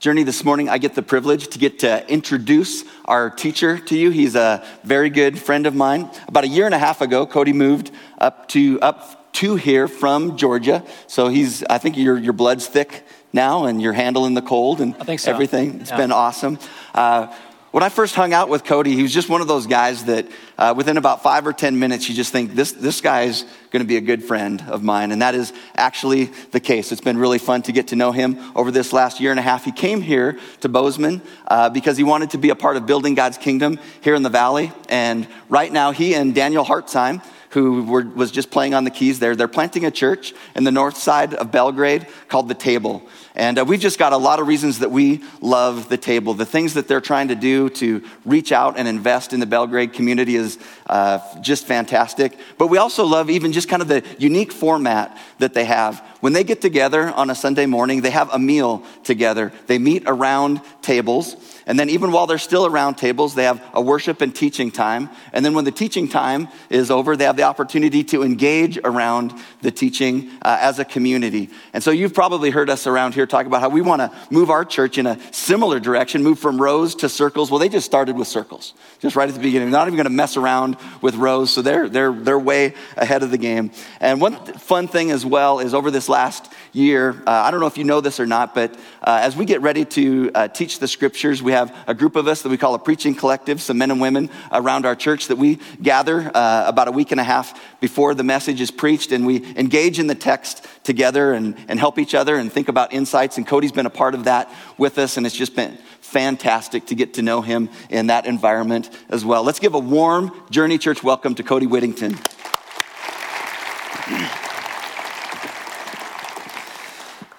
Journey, this morning I get the privilege to get to introduce our teacher to you. He's a very good friend of mine. About a year and a half ago, Cody moved up to up to here from Georgia. So he's I think your your blood's thick now and you're handling the cold and so. everything. It's yeah. been awesome. Uh, when I first hung out with Cody, he was just one of those guys that uh, within about five or 10 minutes, you just think, this, this guy is going to be a good friend of mine. And that is actually the case. It's been really fun to get to know him over this last year and a half. He came here to Bozeman uh, because he wanted to be a part of building God's kingdom here in the valley. And right now, he and Daniel Hartzheim, who were, was just playing on the keys there. They're planting a church in the north side of Belgrade called The Table. And uh, we've just got a lot of reasons that we love The Table. The things that they're trying to do to reach out and invest in the Belgrade community is uh, just fantastic. But we also love even just kind of the unique format that they have. When they get together on a Sunday morning, they have a meal together. They meet around tables. And then, even while they're still around tables, they have a worship and teaching time. And then, when the teaching time is over, they have the opportunity to engage around the teaching uh, as a community. And so, you've probably heard us around here talk about how we want to move our church in a similar direction, move from rows to circles. Well, they just started with circles, just right at the beginning. They're not even going to mess around with rows, so they're, they're, they're way ahead of the game. And one fun thing as well is over this last year, uh, I don't know if you know this or not, but uh, as we get ready to uh, teach the scriptures, we have a group of us that we call a preaching collective, some men and women around our church that we gather uh, about a week and a half before the message is preached, and we engage in the text together and, and help each other and think about insights. And Cody's been a part of that with us, and it's just been fantastic to get to know him in that environment as well. Let's give a warm Journey Church welcome to Cody Whittington.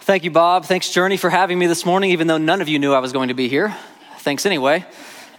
Thank you, Bob. Thanks, Journey, for having me this morning, even though none of you knew I was going to be here thanks anyway.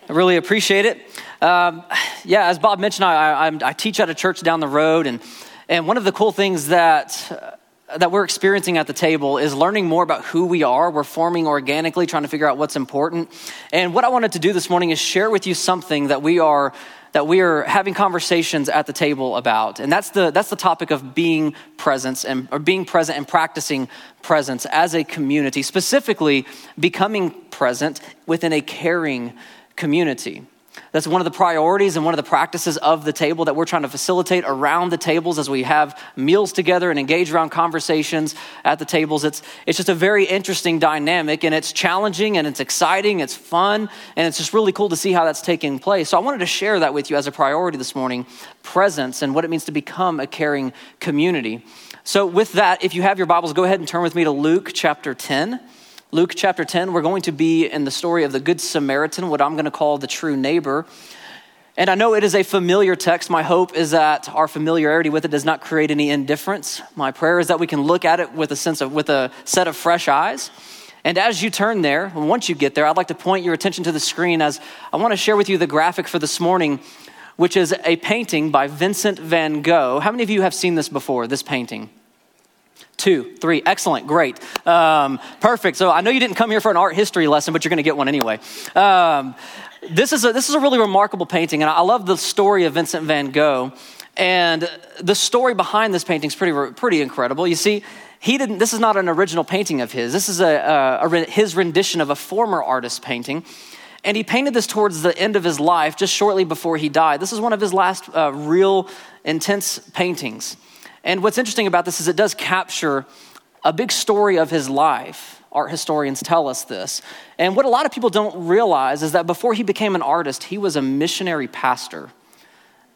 I really appreciate it. Um, yeah, as Bob mentioned, I, I, I, teach at a church down the road, and, and one of the cool things that, uh, that we're experiencing at the table is learning more about who we are. We're forming organically, trying to figure out what's important. And what I wanted to do this morning is share with you something that we are that we are having conversations at the table about. And that's the, that's the topic of being presence and or being present and practicing presence as a community, specifically becoming present within a caring community. That's one of the priorities and one of the practices of the table that we're trying to facilitate around the tables as we have meals together and engage around conversations at the tables. It's, it's just a very interesting dynamic and it's challenging and it's exciting, it's fun, and it's just really cool to see how that's taking place. So I wanted to share that with you as a priority this morning presence and what it means to become a caring community. So, with that, if you have your Bibles, go ahead and turn with me to Luke chapter 10. Luke chapter 10, we're going to be in the story of the Good Samaritan, what I'm going to call the true neighbor. And I know it is a familiar text. My hope is that our familiarity with it does not create any indifference. My prayer is that we can look at it with a sense of, with a set of fresh eyes. And as you turn there, once you get there, I'd like to point your attention to the screen as I want to share with you the graphic for this morning, which is a painting by Vincent van Gogh. How many of you have seen this before, this painting? Two, three. Excellent, great. Um, perfect. So I know you didn't come here for an art history lesson, but you're going to get one anyway. Um, this, is a, this is a really remarkable painting, and I love the story of Vincent van Gogh. And the story behind this painting is pretty, pretty incredible. You see, he didn't, this is not an original painting of his. This is a, a, a his rendition of a former artist's painting. And he painted this towards the end of his life, just shortly before he died. This is one of his last uh, real intense paintings. And what's interesting about this is it does capture a big story of his life. Art historians tell us this. And what a lot of people don't realize is that before he became an artist, he was a missionary pastor.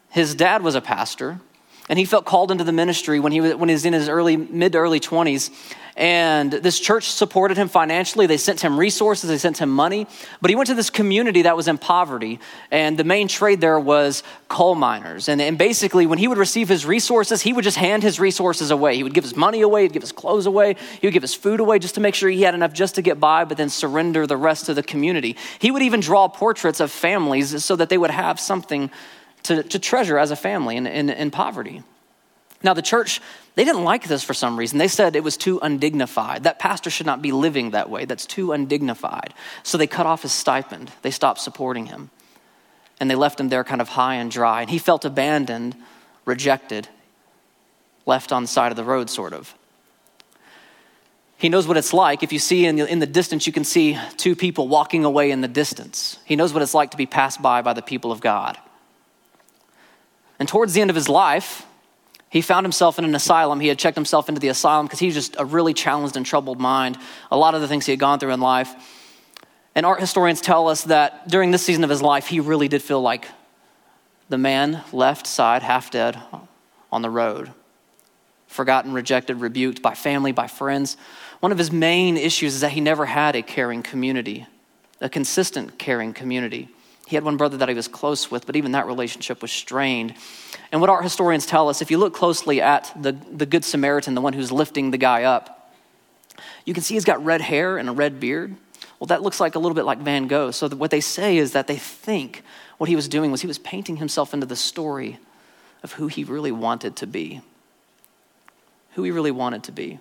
His dad was a pastor, and he felt called into the ministry when he was, when he was in his early, mid to early 20s. And this church supported him financially. They sent him resources, they sent him money. But he went to this community that was in poverty. And the main trade there was coal miners. And, and basically, when he would receive his resources, he would just hand his resources away. He would give his money away, he'd give his clothes away, he would give his food away just to make sure he had enough just to get by, but then surrender the rest to the community. He would even draw portraits of families so that they would have something to, to treasure as a family in, in, in poverty. Now, the church, they didn't like this for some reason. They said it was too undignified. That pastor should not be living that way. That's too undignified. So they cut off his stipend. They stopped supporting him. And they left him there kind of high and dry. And he felt abandoned, rejected, left on the side of the road, sort of. He knows what it's like. If you see in the, in the distance, you can see two people walking away in the distance. He knows what it's like to be passed by by the people of God. And towards the end of his life, he found himself in an asylum. He had checked himself into the asylum because he was just a really challenged and troubled mind. A lot of the things he had gone through in life. And art historians tell us that during this season of his life, he really did feel like the man left side half dead on the road, forgotten, rejected, rebuked by family, by friends. One of his main issues is that he never had a caring community, a consistent caring community. He had one brother that he was close with, but even that relationship was strained. And what art historians tell us, if you look closely at the, the Good Samaritan, the one who's lifting the guy up, you can see he's got red hair and a red beard. Well, that looks like a little bit like Van Gogh. So, what they say is that they think what he was doing was he was painting himself into the story of who he really wanted to be. Who he really wanted to be.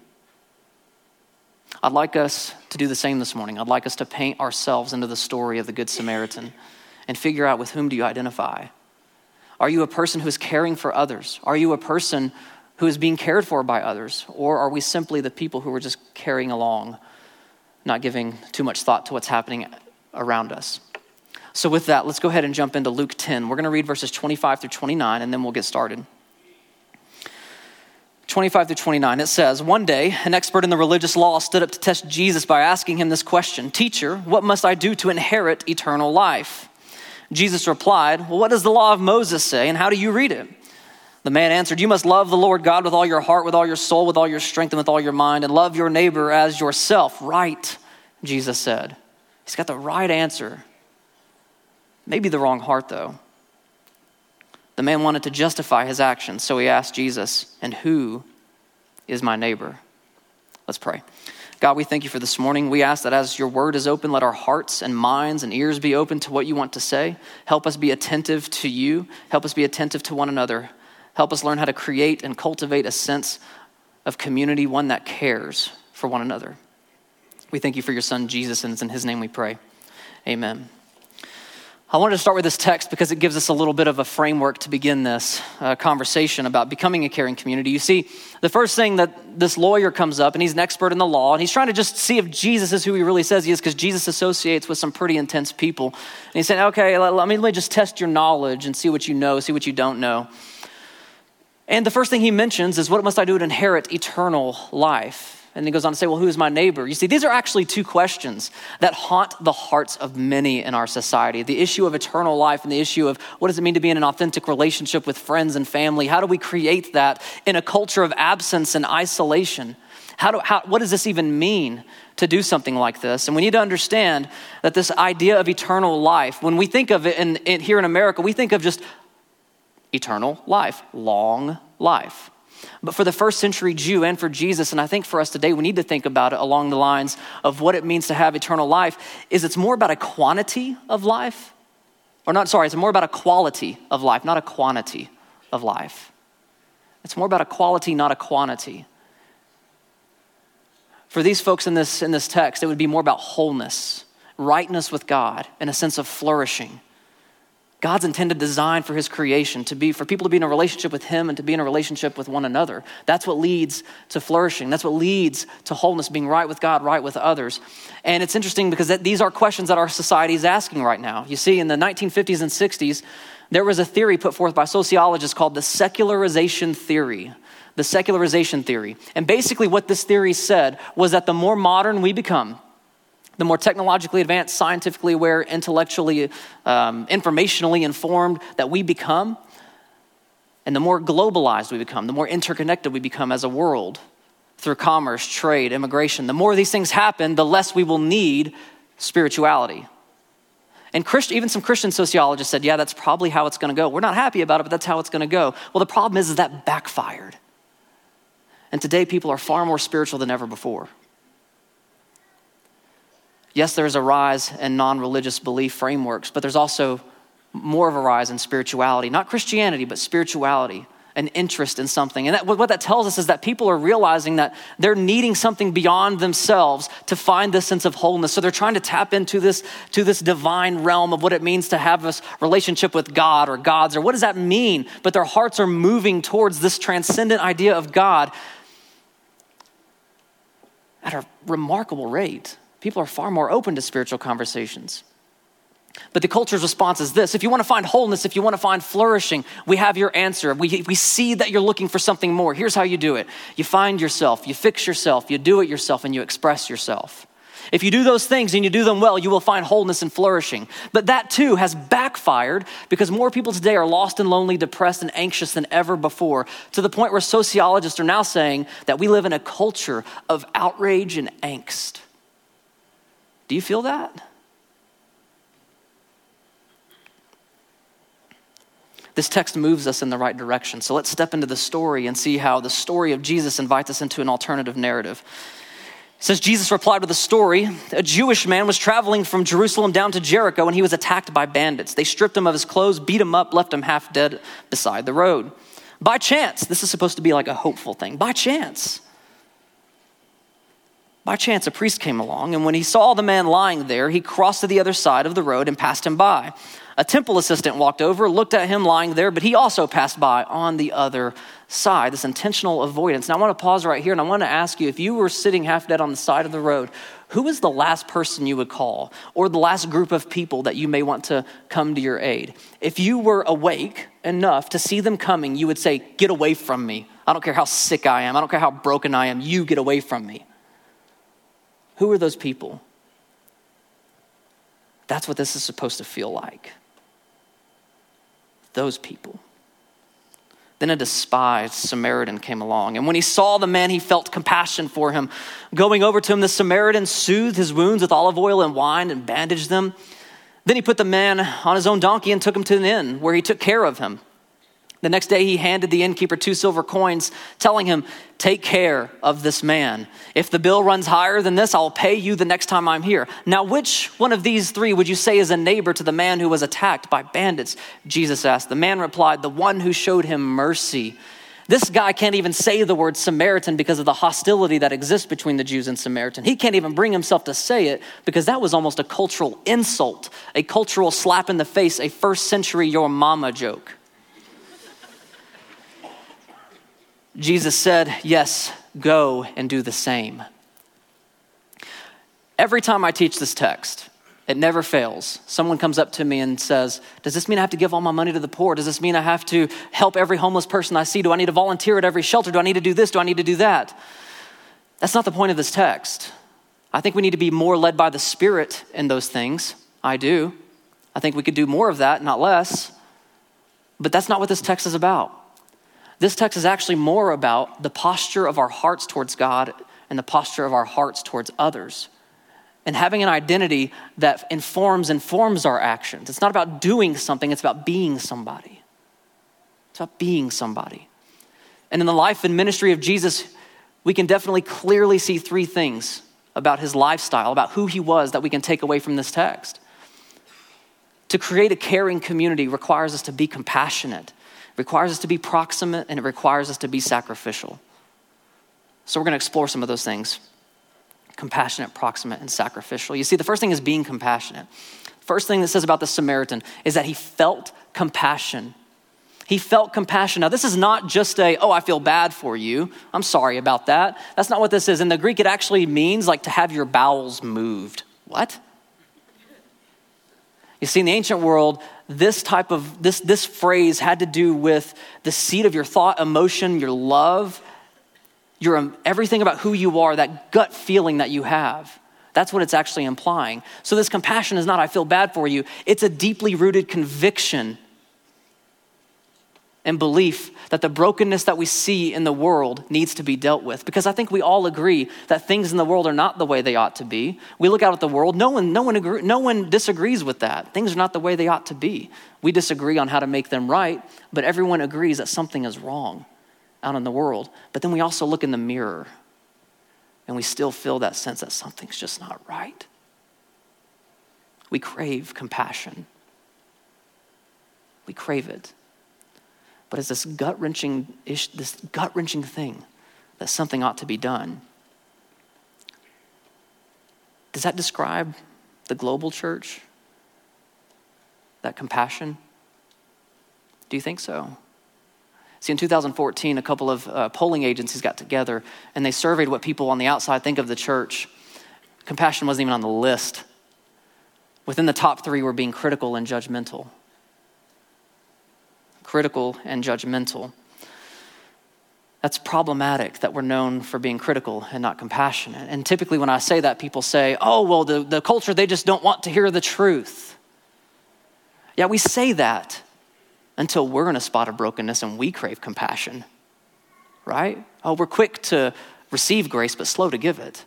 I'd like us to do the same this morning. I'd like us to paint ourselves into the story of the Good Samaritan and figure out with whom do you identify. Are you a person who is caring for others? Are you a person who is being cared for by others? Or are we simply the people who are just carrying along, not giving too much thought to what's happening around us? So, with that, let's go ahead and jump into Luke 10. We're going to read verses 25 through 29, and then we'll get started. 25 through 29, it says, One day, an expert in the religious law stood up to test Jesus by asking him this question Teacher, what must I do to inherit eternal life? Jesus replied, Well, what does the law of Moses say, and how do you read it? The man answered, You must love the Lord God with all your heart, with all your soul, with all your strength, and with all your mind, and love your neighbor as yourself. Right, Jesus said. He's got the right answer. Maybe the wrong heart, though. The man wanted to justify his actions, so he asked Jesus, And who is my neighbor? Let's pray. God, we thank you for this morning. We ask that as your word is open, let our hearts and minds and ears be open to what you want to say. Help us be attentive to you. Help us be attentive to one another. Help us learn how to create and cultivate a sense of community, one that cares for one another. We thank you for your son, Jesus, and it's in his name we pray. Amen. I wanted to start with this text because it gives us a little bit of a framework to begin this uh, conversation about becoming a caring community. You see, the first thing that this lawyer comes up, and he's an expert in the law, and he's trying to just see if Jesus is who he really says he is, because Jesus associates with some pretty intense people. And he's saying, okay, let, let, me, let me just test your knowledge and see what you know, see what you don't know. And the first thing he mentions is, what must I do to inherit eternal life? And he goes on to say, Well, who is my neighbor? You see, these are actually two questions that haunt the hearts of many in our society the issue of eternal life and the issue of what does it mean to be in an authentic relationship with friends and family? How do we create that in a culture of absence and isolation? How do, how, what does this even mean to do something like this? And we need to understand that this idea of eternal life, when we think of it in, in, here in America, we think of just eternal life, long life. But for the first century Jew and for Jesus, and I think for us today, we need to think about it along the lines of what it means to have eternal life, is it's more about a quantity of life, or not, sorry, it's more about a quality of life, not a quantity of life. It's more about a quality, not a quantity. For these folks in this, in this text, it would be more about wholeness, rightness with God, and a sense of flourishing God's intended design for his creation to be for people to be in a relationship with him and to be in a relationship with one another. That's what leads to flourishing. That's what leads to wholeness, being right with God, right with others. And it's interesting because that, these are questions that our society is asking right now. You see, in the 1950s and 60s, there was a theory put forth by sociologists called the secularization theory the secularization theory. And basically, what this theory said was that the more modern we become, the more technologically advanced, scientifically aware, intellectually, um, informationally informed that we become, and the more globalized we become, the more interconnected we become as a world through commerce, trade, immigration, the more these things happen, the less we will need spirituality. And Christ, even some Christian sociologists said, yeah, that's probably how it's going to go. We're not happy about it, but that's how it's going to go. Well, the problem is, is that backfired. And today, people are far more spiritual than ever before. Yes, there's a rise in non religious belief frameworks, but there's also more of a rise in spirituality. Not Christianity, but spirituality, an interest in something. And that, what that tells us is that people are realizing that they're needing something beyond themselves to find this sense of wholeness. So they're trying to tap into this, to this divine realm of what it means to have this relationship with God or gods, or what does that mean? But their hearts are moving towards this transcendent idea of God at a remarkable rate. People are far more open to spiritual conversations. But the culture's response is this if you want to find wholeness, if you want to find flourishing, we have your answer. We, we see that you're looking for something more. Here's how you do it you find yourself, you fix yourself, you do it yourself, and you express yourself. If you do those things and you do them well, you will find wholeness and flourishing. But that too has backfired because more people today are lost and lonely, depressed, and anxious than ever before, to the point where sociologists are now saying that we live in a culture of outrage and angst. Do you feel that? this text moves us in the right direction. So let's step into the story and see how the story of Jesus invites us into an alternative narrative. Since Jesus replied with a story. A Jewish man was traveling from Jerusalem down to Jericho and he was attacked by bandits. They stripped him of his clothes, beat him up, left him half dead beside the road. By chance, this is supposed to be like a hopeful thing. By chance, by chance, a priest came along, and when he saw the man lying there, he crossed to the other side of the road and passed him by. A temple assistant walked over, looked at him lying there, but he also passed by on the other side. This intentional avoidance. Now, I want to pause right here and I want to ask you if you were sitting half dead on the side of the road, who is the last person you would call or the last group of people that you may want to come to your aid? If you were awake enough to see them coming, you would say, Get away from me. I don't care how sick I am. I don't care how broken I am. You get away from me. Who are those people? That's what this is supposed to feel like those people. Then a despised Samaritan came along, and when he saw the man, he felt compassion for him. Going over to him, the Samaritan soothed his wounds with olive oil and wine and bandaged them. Then he put the man on his own donkey and took him to an inn where he took care of him. The next day, he handed the innkeeper two silver coins, telling him, Take care of this man. If the bill runs higher than this, I'll pay you the next time I'm here. Now, which one of these three would you say is a neighbor to the man who was attacked by bandits? Jesus asked. The man replied, The one who showed him mercy. This guy can't even say the word Samaritan because of the hostility that exists between the Jews and Samaritan. He can't even bring himself to say it because that was almost a cultural insult, a cultural slap in the face, a first century your mama joke. Jesus said, Yes, go and do the same. Every time I teach this text, it never fails. Someone comes up to me and says, Does this mean I have to give all my money to the poor? Does this mean I have to help every homeless person I see? Do I need to volunteer at every shelter? Do I need to do this? Do I need to do that? That's not the point of this text. I think we need to be more led by the Spirit in those things. I do. I think we could do more of that, not less. But that's not what this text is about. This text is actually more about the posture of our hearts towards God and the posture of our hearts towards others. And having an identity that informs and forms our actions. It's not about doing something, it's about being somebody. It's about being somebody. And in the life and ministry of Jesus, we can definitely clearly see three things about his lifestyle, about who he was that we can take away from this text. To create a caring community requires us to be compassionate requires us to be proximate and it requires us to be sacrificial. So we're going to explore some of those things compassionate, proximate, and sacrificial. You see, the first thing is being compassionate. First thing that says about the Samaritan is that he felt compassion. He felt compassion. Now, this is not just a, oh, I feel bad for you. I'm sorry about that. That's not what this is. In the Greek, it actually means like to have your bowels moved. What? You see, in the ancient world, this type of this this phrase had to do with the seat of your thought emotion your love your um, everything about who you are that gut feeling that you have. That's what it's actually implying. So this compassion is not i feel bad for you. It's a deeply rooted conviction and belief that the brokenness that we see in the world needs to be dealt with. Because I think we all agree that things in the world are not the way they ought to be. We look out at the world, no one, no one, agree, no one disagrees with that. Things are not the way they ought to be. We disagree on how to make them right, but everyone agrees that something is wrong out in the world. But then we also look in the mirror and we still feel that sense that something's just not right. We crave compassion. We crave it but it's this gut wrenching this gut wrenching thing that something ought to be done. Does that describe the global church? That compassion? Do you think so? See, in 2014, a couple of uh, polling agencies got together and they surveyed what people on the outside think of the church. Compassion wasn't even on the list. Within the top three were being critical and judgmental. Critical and judgmental. That's problematic that we're known for being critical and not compassionate. And typically, when I say that, people say, oh, well, the, the culture, they just don't want to hear the truth. Yeah, we say that until we're in a spot of brokenness and we crave compassion, right? Oh, we're quick to receive grace, but slow to give it,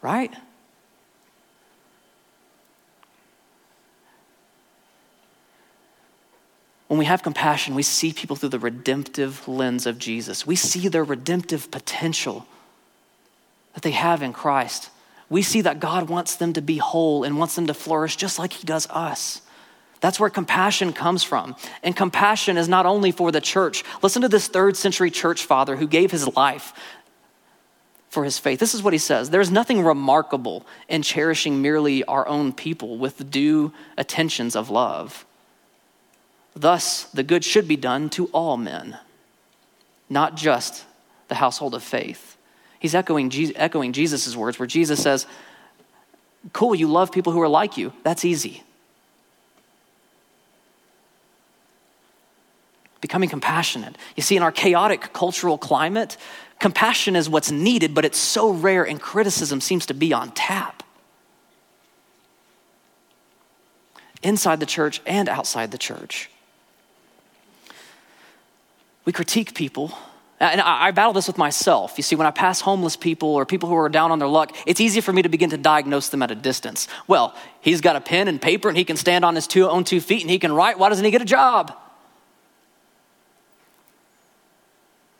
right? When we have compassion, we see people through the redemptive lens of Jesus. We see their redemptive potential that they have in Christ. We see that God wants them to be whole and wants them to flourish just like He does us. That's where compassion comes from. And compassion is not only for the church. Listen to this third century church father who gave his life for his faith. This is what he says There's nothing remarkable in cherishing merely our own people with due attentions of love. Thus, the good should be done to all men, not just the household of faith. He's echoing, echoing Jesus' words, where Jesus says, Cool, you love people who are like you. That's easy. Becoming compassionate. You see, in our chaotic cultural climate, compassion is what's needed, but it's so rare, and criticism seems to be on tap. Inside the church and outside the church. We critique people. And I, battle this with myself. You see, when I pass homeless people or people who are down on their luck, it's easy for me to begin to diagnose them at a distance. Well, he's got a pen and paper and he can stand on his two, own two feet and he can write. Why doesn't he get a job?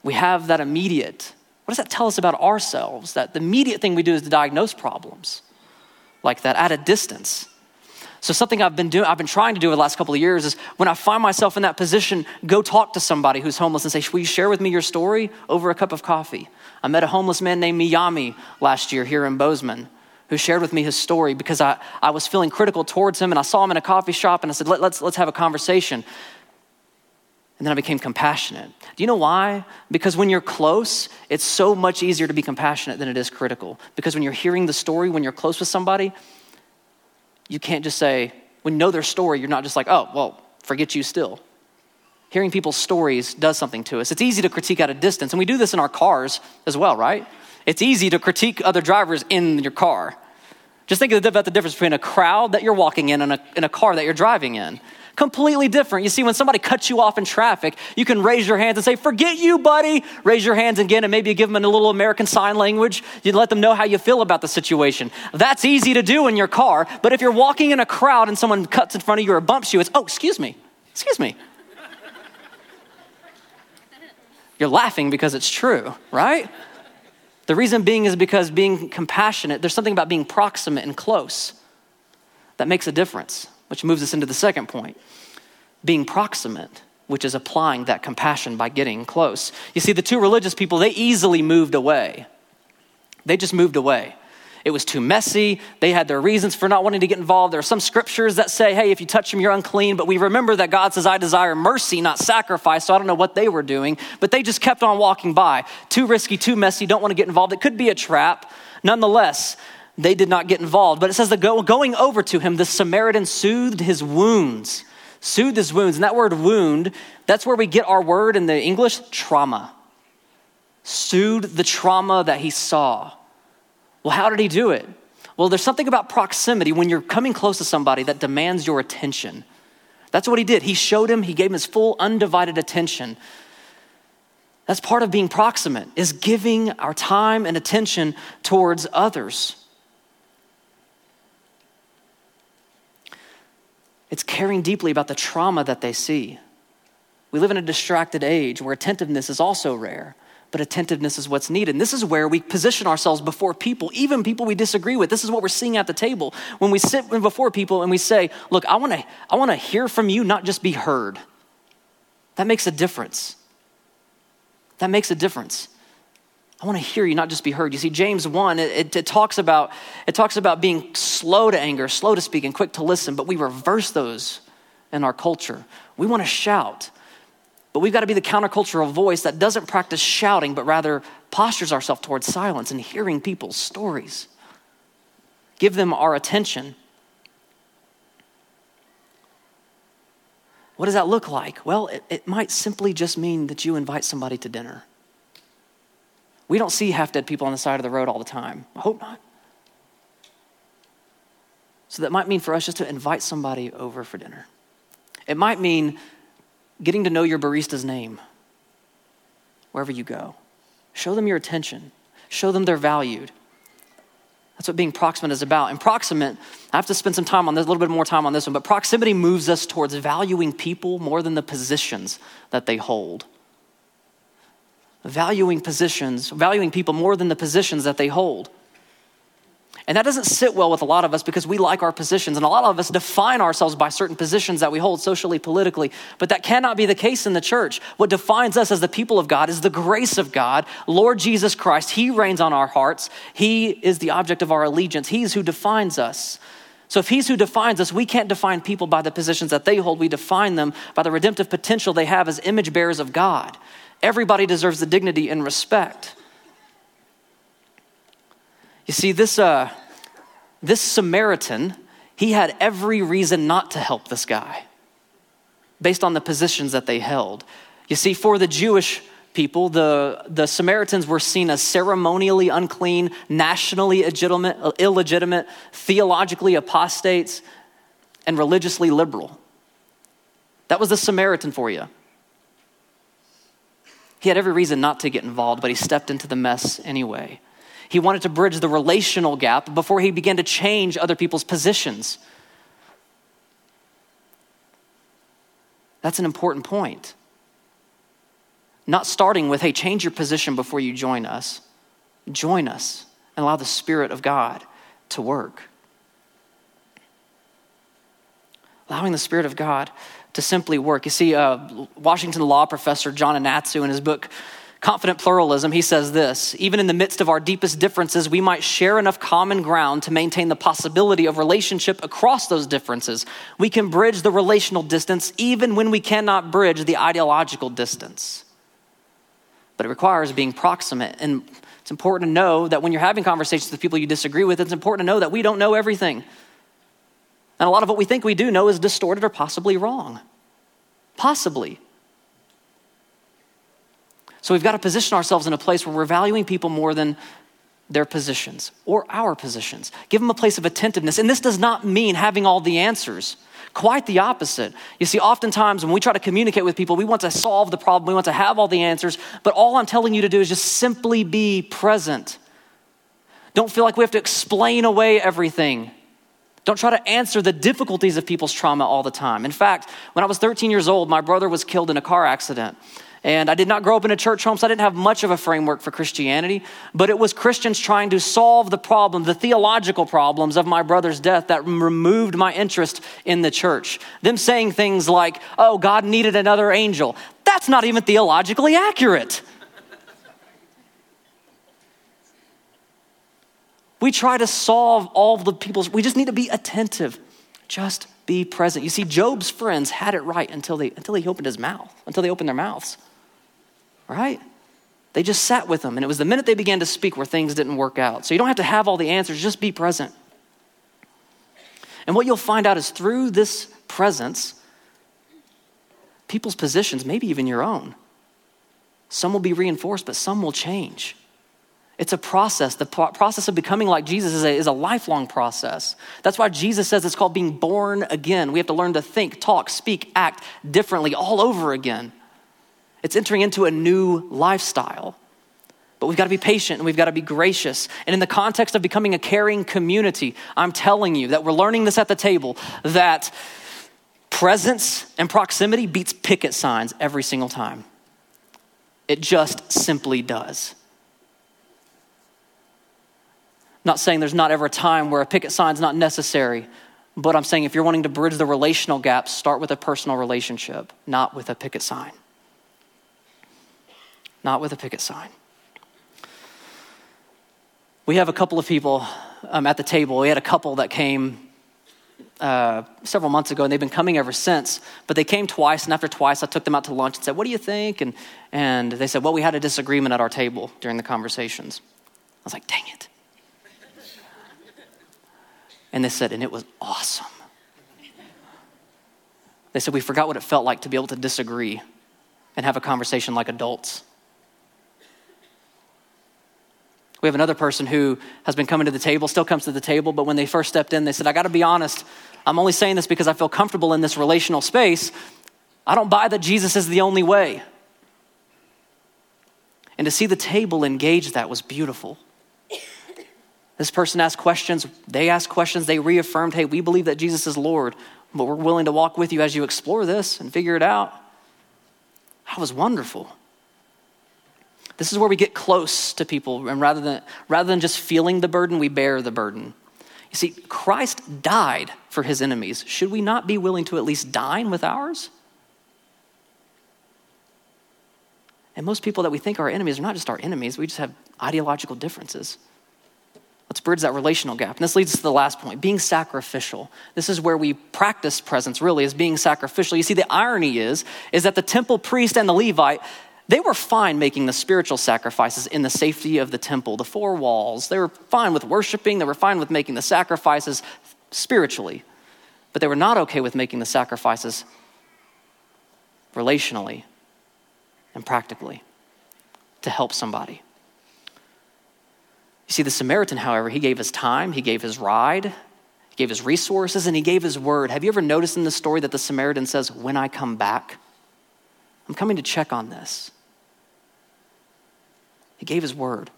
We have that immediate. What does that tell us about ourselves? That the immediate thing we do is to diagnose problems like that at a distance. So something I've been doing, I've been trying to do over the last couple of years is when I find myself in that position, go talk to somebody who's homeless and say, "Will you share with me your story over a cup of coffee?" I met a homeless man named Miyami last year here in Bozeman who shared with me his story because I, I was feeling critical towards him and I saw him in a coffee shop and I said, Let, let's, let's have a conversation. And then I became compassionate. Do you know why? Because when you're close, it's so much easier to be compassionate than it is critical. Because when you're hearing the story, when you're close with somebody, you can't just say, when you know their story, you're not just like, oh, well, forget you still. Hearing people's stories does something to us. It's easy to critique at a distance, and we do this in our cars as well, right? It's easy to critique other drivers in your car. Just think about the difference between a crowd that you're walking in and a, in a car that you're driving in. Completely different. You see, when somebody cuts you off in traffic, you can raise your hands and say, Forget you, buddy. Raise your hands again, and maybe you give them a little American Sign Language. You let them know how you feel about the situation. That's easy to do in your car, but if you're walking in a crowd and someone cuts in front of you or bumps you, it's, Oh, excuse me, excuse me. You're laughing because it's true, right? The reason being is because being compassionate, there's something about being proximate and close that makes a difference which moves us into the second point being proximate which is applying that compassion by getting close you see the two religious people they easily moved away they just moved away it was too messy. They had their reasons for not wanting to get involved. There are some scriptures that say, hey, if you touch them, you're unclean. But we remember that God says, I desire mercy, not sacrifice. So I don't know what they were doing, but they just kept on walking by. Too risky, too messy, don't want to get involved. It could be a trap. Nonetheless, they did not get involved. But it says that going over to him, the Samaritan soothed his wounds. Soothed his wounds. And that word wound, that's where we get our word in the English trauma. Soothed the trauma that he saw. Well, how did he do it? Well, there's something about proximity when you're coming close to somebody that demands your attention. That's what he did. He showed him, he gave him his full, undivided attention. That's part of being proximate, is giving our time and attention towards others. It's caring deeply about the trauma that they see. We live in a distracted age where attentiveness is also rare, but attentiveness is what's needed. And this is where we position ourselves before people, even people we disagree with. This is what we're seeing at the table. When we sit before people and we say, Look, I wanna, I wanna hear from you, not just be heard. That makes a difference. That makes a difference. I want to hear you, not just be heard. You see, James 1, it, it, talks about, it talks about being slow to anger, slow to speak, and quick to listen, but we reverse those in our culture. We want to shout. But we've got to be the countercultural voice that doesn't practice shouting, but rather postures ourselves towards silence and hearing people's stories. Give them our attention. What does that look like? Well, it, it might simply just mean that you invite somebody to dinner. We don't see half dead people on the side of the road all the time. I hope not. So that might mean for us just to invite somebody over for dinner. It might mean getting to know your barista's name wherever you go. Show them your attention, show them they're valued. That's what being proximate is about. And proximate, I have to spend some time on this, a little bit more time on this one, but proximity moves us towards valuing people more than the positions that they hold. Valuing positions, valuing people more than the positions that they hold. And that doesn't sit well with a lot of us because we like our positions. And a lot of us define ourselves by certain positions that we hold socially, politically. But that cannot be the case in the church. What defines us as the people of God is the grace of God, Lord Jesus Christ. He reigns on our hearts, He is the object of our allegiance, He's who defines us. So if He's who defines us, we can't define people by the positions that they hold. We define them by the redemptive potential they have as image bearers of God. Everybody deserves the dignity and respect. You see, this, uh, this Samaritan, he had every reason not to help this guy based on the positions that they held. You see, for the Jewish people, the, the Samaritans were seen as ceremonially unclean, nationally illegitimate, illegitimate, theologically apostates, and religiously liberal. That was the Samaritan for you. He had every reason not to get involved, but he stepped into the mess anyway. He wanted to bridge the relational gap before he began to change other people's positions. That's an important point. Not starting with, hey, change your position before you join us. Join us and allow the Spirit of God to work. Allowing the Spirit of God to simply work. You see, uh, Washington law professor John Inazu in his book, Confident Pluralism, he says this Even in the midst of our deepest differences, we might share enough common ground to maintain the possibility of relationship across those differences. We can bridge the relational distance even when we cannot bridge the ideological distance. But it requires being proximate. And it's important to know that when you're having conversations with people you disagree with, it's important to know that we don't know everything. And a lot of what we think we do know is distorted or possibly wrong. Possibly. So we've got to position ourselves in a place where we're valuing people more than their positions or our positions. Give them a place of attentiveness. And this does not mean having all the answers. Quite the opposite. You see, oftentimes when we try to communicate with people, we want to solve the problem, we want to have all the answers, but all I'm telling you to do is just simply be present. Don't feel like we have to explain away everything. Don't try to answer the difficulties of people's trauma all the time. In fact, when I was 13 years old, my brother was killed in a car accident. And I did not grow up in a church home, so I didn't have much of a framework for Christianity. But it was Christians trying to solve the problem, the theological problems of my brother's death that removed my interest in the church. Them saying things like, oh, God needed another angel. That's not even theologically accurate. We try to solve all the people's, we just need to be attentive. Just be present. You see, Job's friends had it right until, they, until he opened his mouth, until they opened their mouths right? They just sat with them. And it was the minute they began to speak where things didn't work out. So you don't have to have all the answers, just be present. And what you'll find out is through this presence, people's positions, maybe even your own, some will be reinforced, but some will change. It's a process. The process of becoming like Jesus is a, is a lifelong process. That's why Jesus says it's called being born again. We have to learn to think, talk, speak, act differently all over again. It's entering into a new lifestyle. But we've got to be patient and we've got to be gracious. And in the context of becoming a caring community, I'm telling you that we're learning this at the table that presence and proximity beats picket signs every single time. It just simply does. I'm not saying there's not ever a time where a picket sign's not necessary, but I'm saying if you're wanting to bridge the relational gap, start with a personal relationship, not with a picket sign not with a picket sign. We have a couple of people um, at the table. We had a couple that came uh, several months ago, and they've been coming ever since. But they came twice, and after twice, I took them out to lunch and said, What do you think? And, and they said, Well, we had a disagreement at our table during the conversations. I was like, Dang it. And they said, And it was awesome. They said, We forgot what it felt like to be able to disagree and have a conversation like adults. We have another person who has been coming to the table, still comes to the table, but when they first stepped in, they said, I got to be honest. I'm only saying this because I feel comfortable in this relational space. I don't buy that Jesus is the only way. And to see the table engage that was beautiful. This person asked questions, they asked questions, they reaffirmed, hey, we believe that Jesus is Lord, but we're willing to walk with you as you explore this and figure it out. That was wonderful. This is where we get close to people, and rather than, rather than just feeling the burden, we bear the burden. You see, Christ died for his enemies. Should we not be willing to at least dine with ours? And most people that we think are enemies are not just our enemies, we just have ideological differences. Let's bridge that relational gap. And this leads us to the last point being sacrificial. This is where we practice presence, really, is being sacrificial. You see, the irony is, is that the temple priest and the Levite, they were fine making the spiritual sacrifices in the safety of the temple, the four walls. They were fine with worshiping, they were fine with making the sacrifices spiritually, but they were not okay with making the sacrifices relationally and practically to help somebody. You see, the Samaritan, however, he gave his time, he gave his ride, he gave his resources, and he gave his word. Have you ever noticed in the story that the Samaritan says, When I come back, I'm coming to check on this? He gave his word.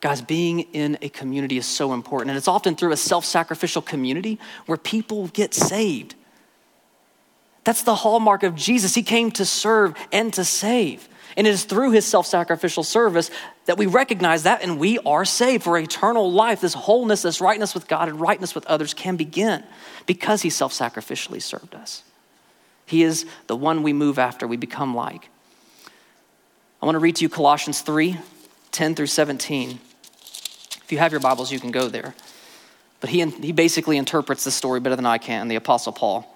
Guys, being in a community is so important, and it's often through a self sacrificial community where people get saved. That's the hallmark of Jesus. He came to serve and to save. And it is through his self sacrificial service that we recognize that and we are saved for eternal life. This wholeness, this rightness with God and rightness with others can begin because he self sacrificially served us. He is the one we move after, we become like. I want to read to you Colossians 3 10 through 17. If you have your Bibles, you can go there. But he, he basically interprets the story better than I can, the Apostle Paul.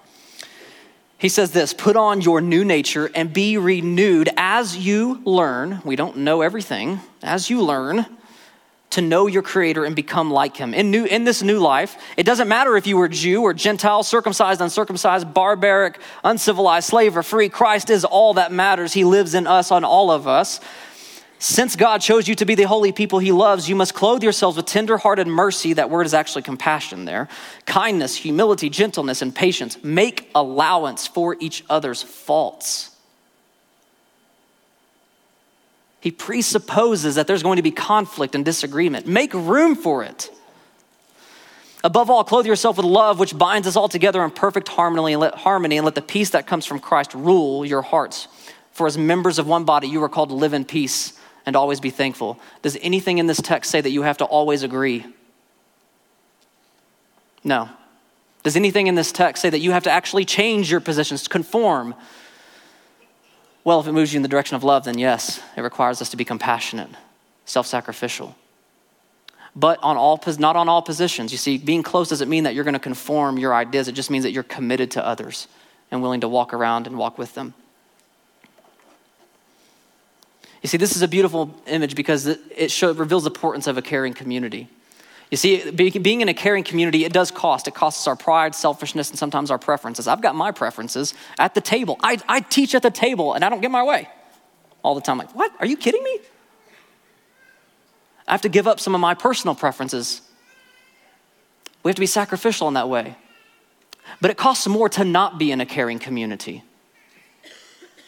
He says this Put on your new nature and be renewed as you learn. We don't know everything. As you learn to know your creator and become like him. In, new, in this new life, it doesn't matter if you were Jew or Gentile, circumcised, uncircumcised, barbaric, uncivilized, slave, or free. Christ is all that matters. He lives in us, on all of us. Since God chose you to be the holy people he loves, you must clothe yourselves with tender-hearted mercy. That word is actually compassion there. Kindness, humility, gentleness, and patience. Make allowance for each other's faults he presupposes that there's going to be conflict and disagreement. Make room for it. Above all, clothe yourself with love, which binds us all together in perfect harmony and, let, harmony, and let the peace that comes from Christ rule your hearts. For as members of one body, you are called to live in peace and always be thankful. Does anything in this text say that you have to always agree? No. Does anything in this text say that you have to actually change your positions, to conform? Well, if it moves you in the direction of love, then yes, it requires us to be compassionate, self sacrificial. But on all, not on all positions. You see, being close doesn't mean that you're going to conform your ideas, it just means that you're committed to others and willing to walk around and walk with them. You see, this is a beautiful image because it show, reveals the importance of a caring community. You see, being in a caring community, it does cost. It costs our pride, selfishness, and sometimes our preferences. I've got my preferences at the table. I, I teach at the table and I don't get my way all the time. Like, what? Are you kidding me? I have to give up some of my personal preferences. We have to be sacrificial in that way. But it costs more to not be in a caring community.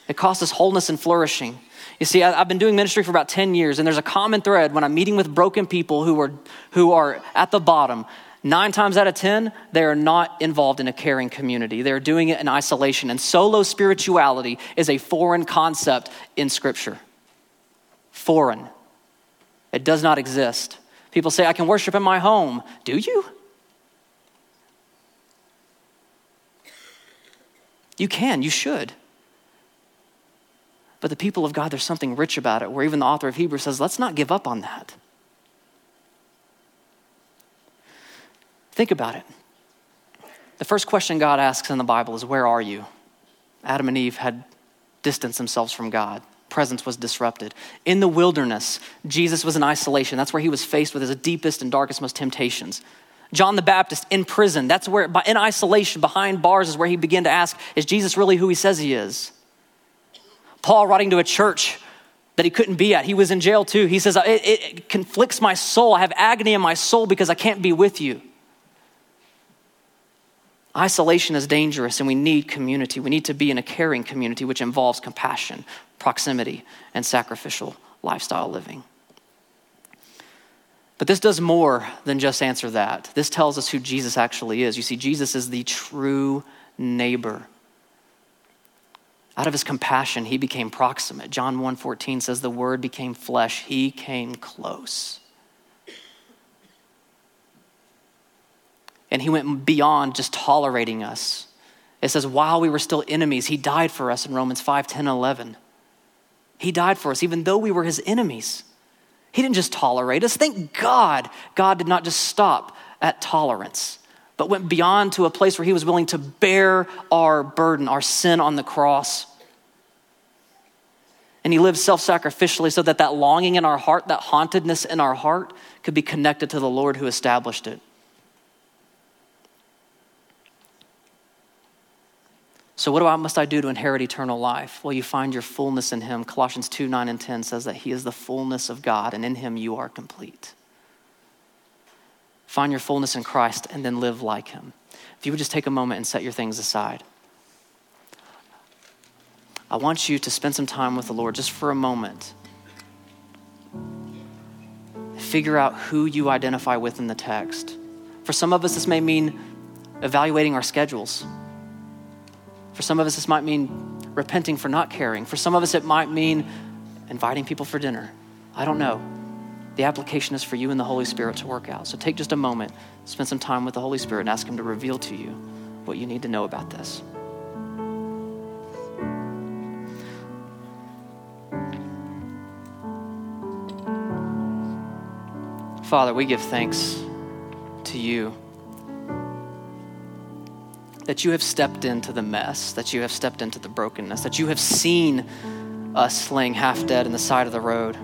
It costs us wholeness and flourishing. You see, I've been doing ministry for about 10 years, and there's a common thread when I'm meeting with broken people who are, who are at the bottom. Nine times out of 10, they are not involved in a caring community. They're doing it in isolation. And solo spirituality is a foreign concept in Scripture. Foreign. It does not exist. People say, I can worship in my home. Do you? You can, you should. But the people of God, there's something rich about it, where even the author of Hebrews says, let's not give up on that. Think about it. The first question God asks in the Bible is, Where are you? Adam and Eve had distanced themselves from God. Presence was disrupted. In the wilderness, Jesus was in isolation. That's where he was faced with his deepest and darkest, most temptations. John the Baptist in prison, that's where, in isolation, behind bars, is where he began to ask, Is Jesus really who he says he is? Paul, writing to a church that he couldn't be at, he was in jail too. He says, it, it conflicts my soul. I have agony in my soul because I can't be with you. Isolation is dangerous and we need community. We need to be in a caring community, which involves compassion, proximity, and sacrificial lifestyle living. But this does more than just answer that. This tells us who Jesus actually is. You see, Jesus is the true neighbor. Out of his compassion, he became proximate. John 1:14 says the word became flesh. He came close. And he went beyond just tolerating us. It says, while we were still enemies, he died for us in Romans 5 10 11. He died for us, even though we were his enemies. He didn't just tolerate us. Thank God, God did not just stop at tolerance, but went beyond to a place where he was willing to bear our burden, our sin on the cross. And he lived self sacrificially so that that longing in our heart, that hauntedness in our heart, could be connected to the Lord who established it. So, what must I do to inherit eternal life? Well, you find your fullness in Him. Colossians 2 9 and 10 says that He is the fullness of God, and in Him you are complete. Find your fullness in Christ and then live like Him. If you would just take a moment and set your things aside, I want you to spend some time with the Lord just for a moment. Figure out who you identify with in the text. For some of us, this may mean evaluating our schedules for some of us, this might mean repenting for not caring. For some of us, it might mean inviting people for dinner. I don't know. The application is for you and the Holy Spirit to work out. So take just a moment, spend some time with the Holy Spirit, and ask Him to reveal to you what you need to know about this. Father, we give thanks to you that you have stepped into the mess, that you have stepped into the brokenness, that you have seen us laying half dead in the side of the road.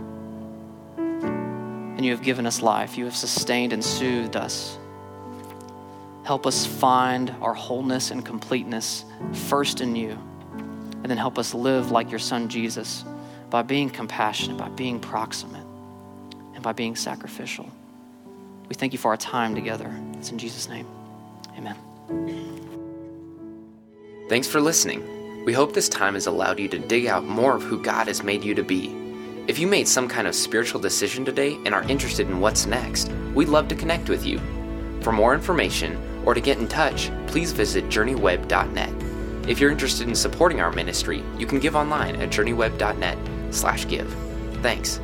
And you have given us life. You have sustained and soothed us. Help us find our wholeness and completeness first in you. And then help us live like your son Jesus by being compassionate, by being proximate, and by being sacrificial. We thank you for our time together. It's in Jesus' name. Amen. Thanks for listening. We hope this time has allowed you to dig out more of who God has made you to be. If you made some kind of spiritual decision today and are interested in what's next, we'd love to connect with you. For more information or to get in touch, please visit journeyweb.net. If you're interested in supporting our ministry, you can give online at journeyweb.net/give. Thanks.